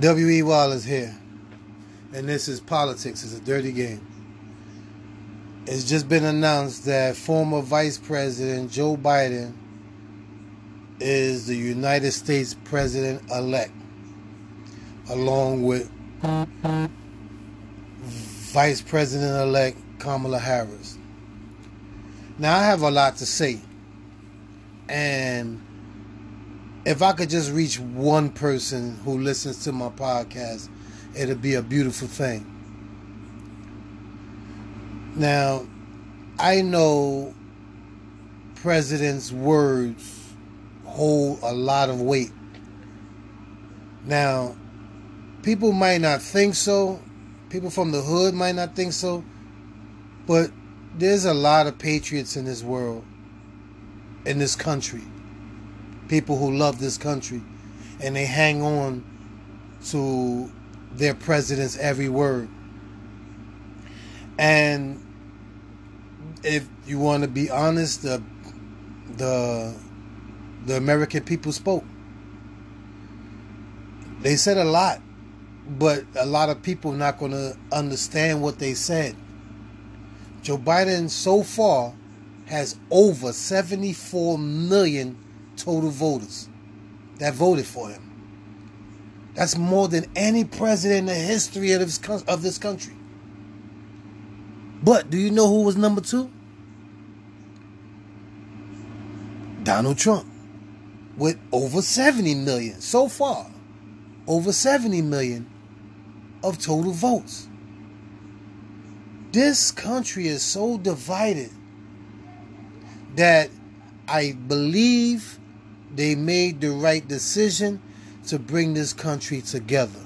W.E. Wallace here. And this is politics. It's a dirty game. It's just been announced that former Vice President Joe Biden is the United States President elect, along with Vice President elect Kamala Harris. Now, I have a lot to say. And if I could just reach one person who listens to my podcast, it'd be a beautiful thing. Now, I know president's words hold a lot of weight. Now, people might not think so. People from the hood might not think so. But there's a lot of patriots in this world, in this country people who love this country and they hang on to their president's every word. And if you want to be honest, the the the American people spoke. They said a lot, but a lot of people not going to understand what they said. Joe Biden so far has over 74 million total voters that voted for him. That's more than any president in the history of this, of this country. But do you know who was number two? Donald Trump with over 70 million so far. Over 70 million of total votes. This country is so divided that I believe they made the right decision to bring this country together.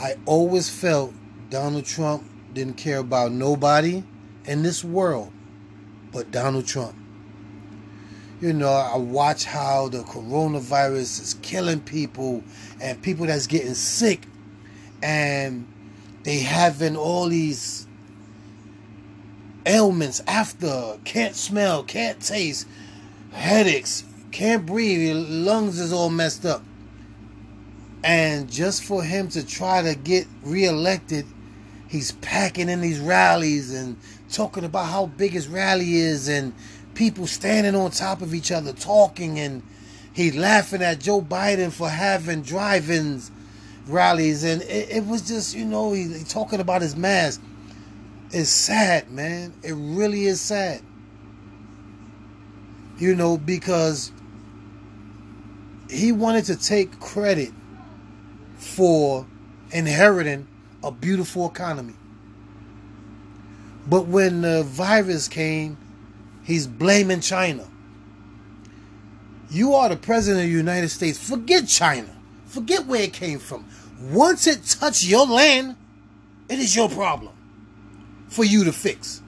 I always felt Donald Trump didn't care about nobody in this world but Donald Trump. You know, I watch how the coronavirus is killing people and people that's getting sick and they having all these ailments after can't smell, can't taste, headaches, can't breathe, your lungs is all messed up. And just for him to try to get reelected, he's packing in these rallies and talking about how big his rally is and people standing on top of each other talking and he's laughing at Joe Biden for having drive-ins rallies. And it, it was just you know he, he talking about his mask. It's sad man. It really is sad you know, because he wanted to take credit for inheriting a beautiful economy. But when the virus came, he's blaming China. You are the president of the United States. Forget China. Forget where it came from. Once it touched your land, it is your problem for you to fix.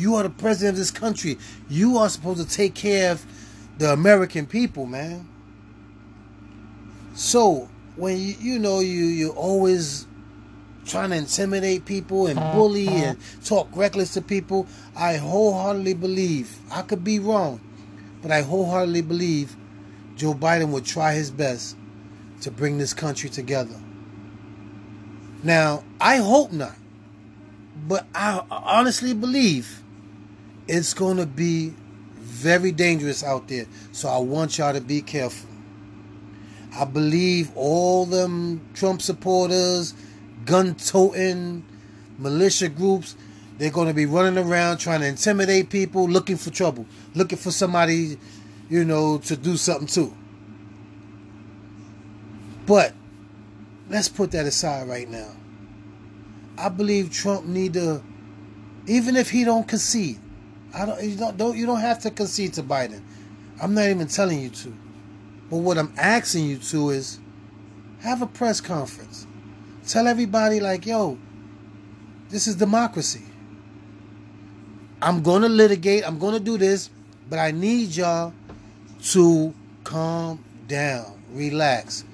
You are the president of this country. You are supposed to take care of the American people, man. So when you you know you you always trying to intimidate people and bully uh-huh. and talk reckless to people, I wholeheartedly believe I could be wrong, but I wholeheartedly believe Joe Biden would try his best to bring this country together. Now, I hope not, but I honestly believe it's going to be very dangerous out there. So I want y'all to be careful. I believe all them Trump supporters, gun toting, militia groups, they're going to be running around trying to intimidate people, looking for trouble, looking for somebody, you know, to do something to. But let's put that aside right now. I believe Trump need to, even if he don't concede, I don't you don't, don't you don't have to concede to Biden. I'm not even telling you to. But what I'm asking you to is have a press conference. Tell everybody like, yo, this is democracy. I'm going to litigate, I'm going to do this, but I need y'all to calm down, relax.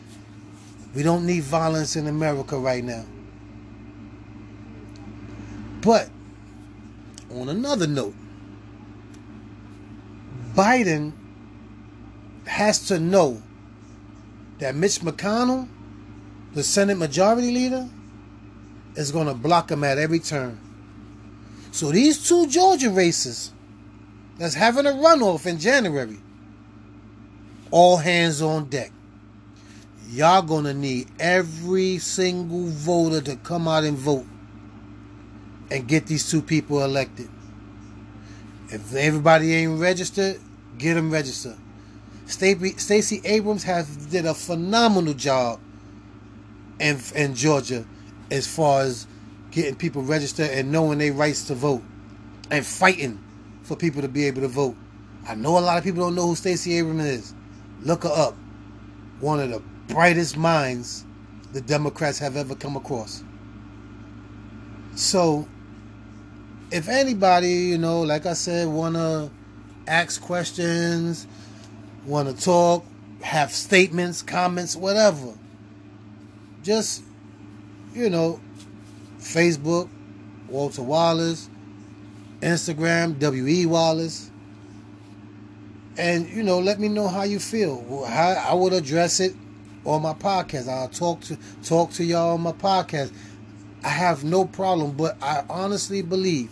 We don't need violence in America right now. But on another note, Biden has to know that Mitch McConnell, the Senate Majority Leader, is going to block him at every turn. So these two Georgia races that's having a runoff in January, all hands on deck. Y'all gonna need every single voter to come out and vote and get these two people elected. If everybody ain't registered, get them registered. Stacey Abrams has did a phenomenal job in in Georgia as far as getting people registered and knowing their rights to vote and fighting for people to be able to vote. I know a lot of people don't know who Stacey Abrams is. Look her up. One of the brightest minds the Democrats have ever come across. So, if anybody, you know, like I said, want to ask questions, want to talk, have statements, comments, whatever, just, you know, Facebook, Walter Wallace, Instagram, W.E. Wallace. And, you know, let me know how you feel. How I would address it on my podcast. I'll talk to talk to y'all on my podcast. I have no problem, but I honestly believe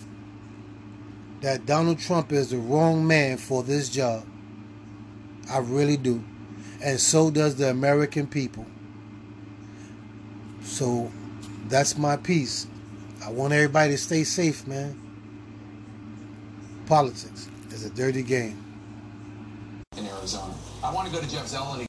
that Donald Trump is the wrong man for this job. I really do. And so does the American people. So that's my piece. I want everybody to stay safe, man. Politics is a dirty game. In Arizona. I want to go to Jeff Zeleny.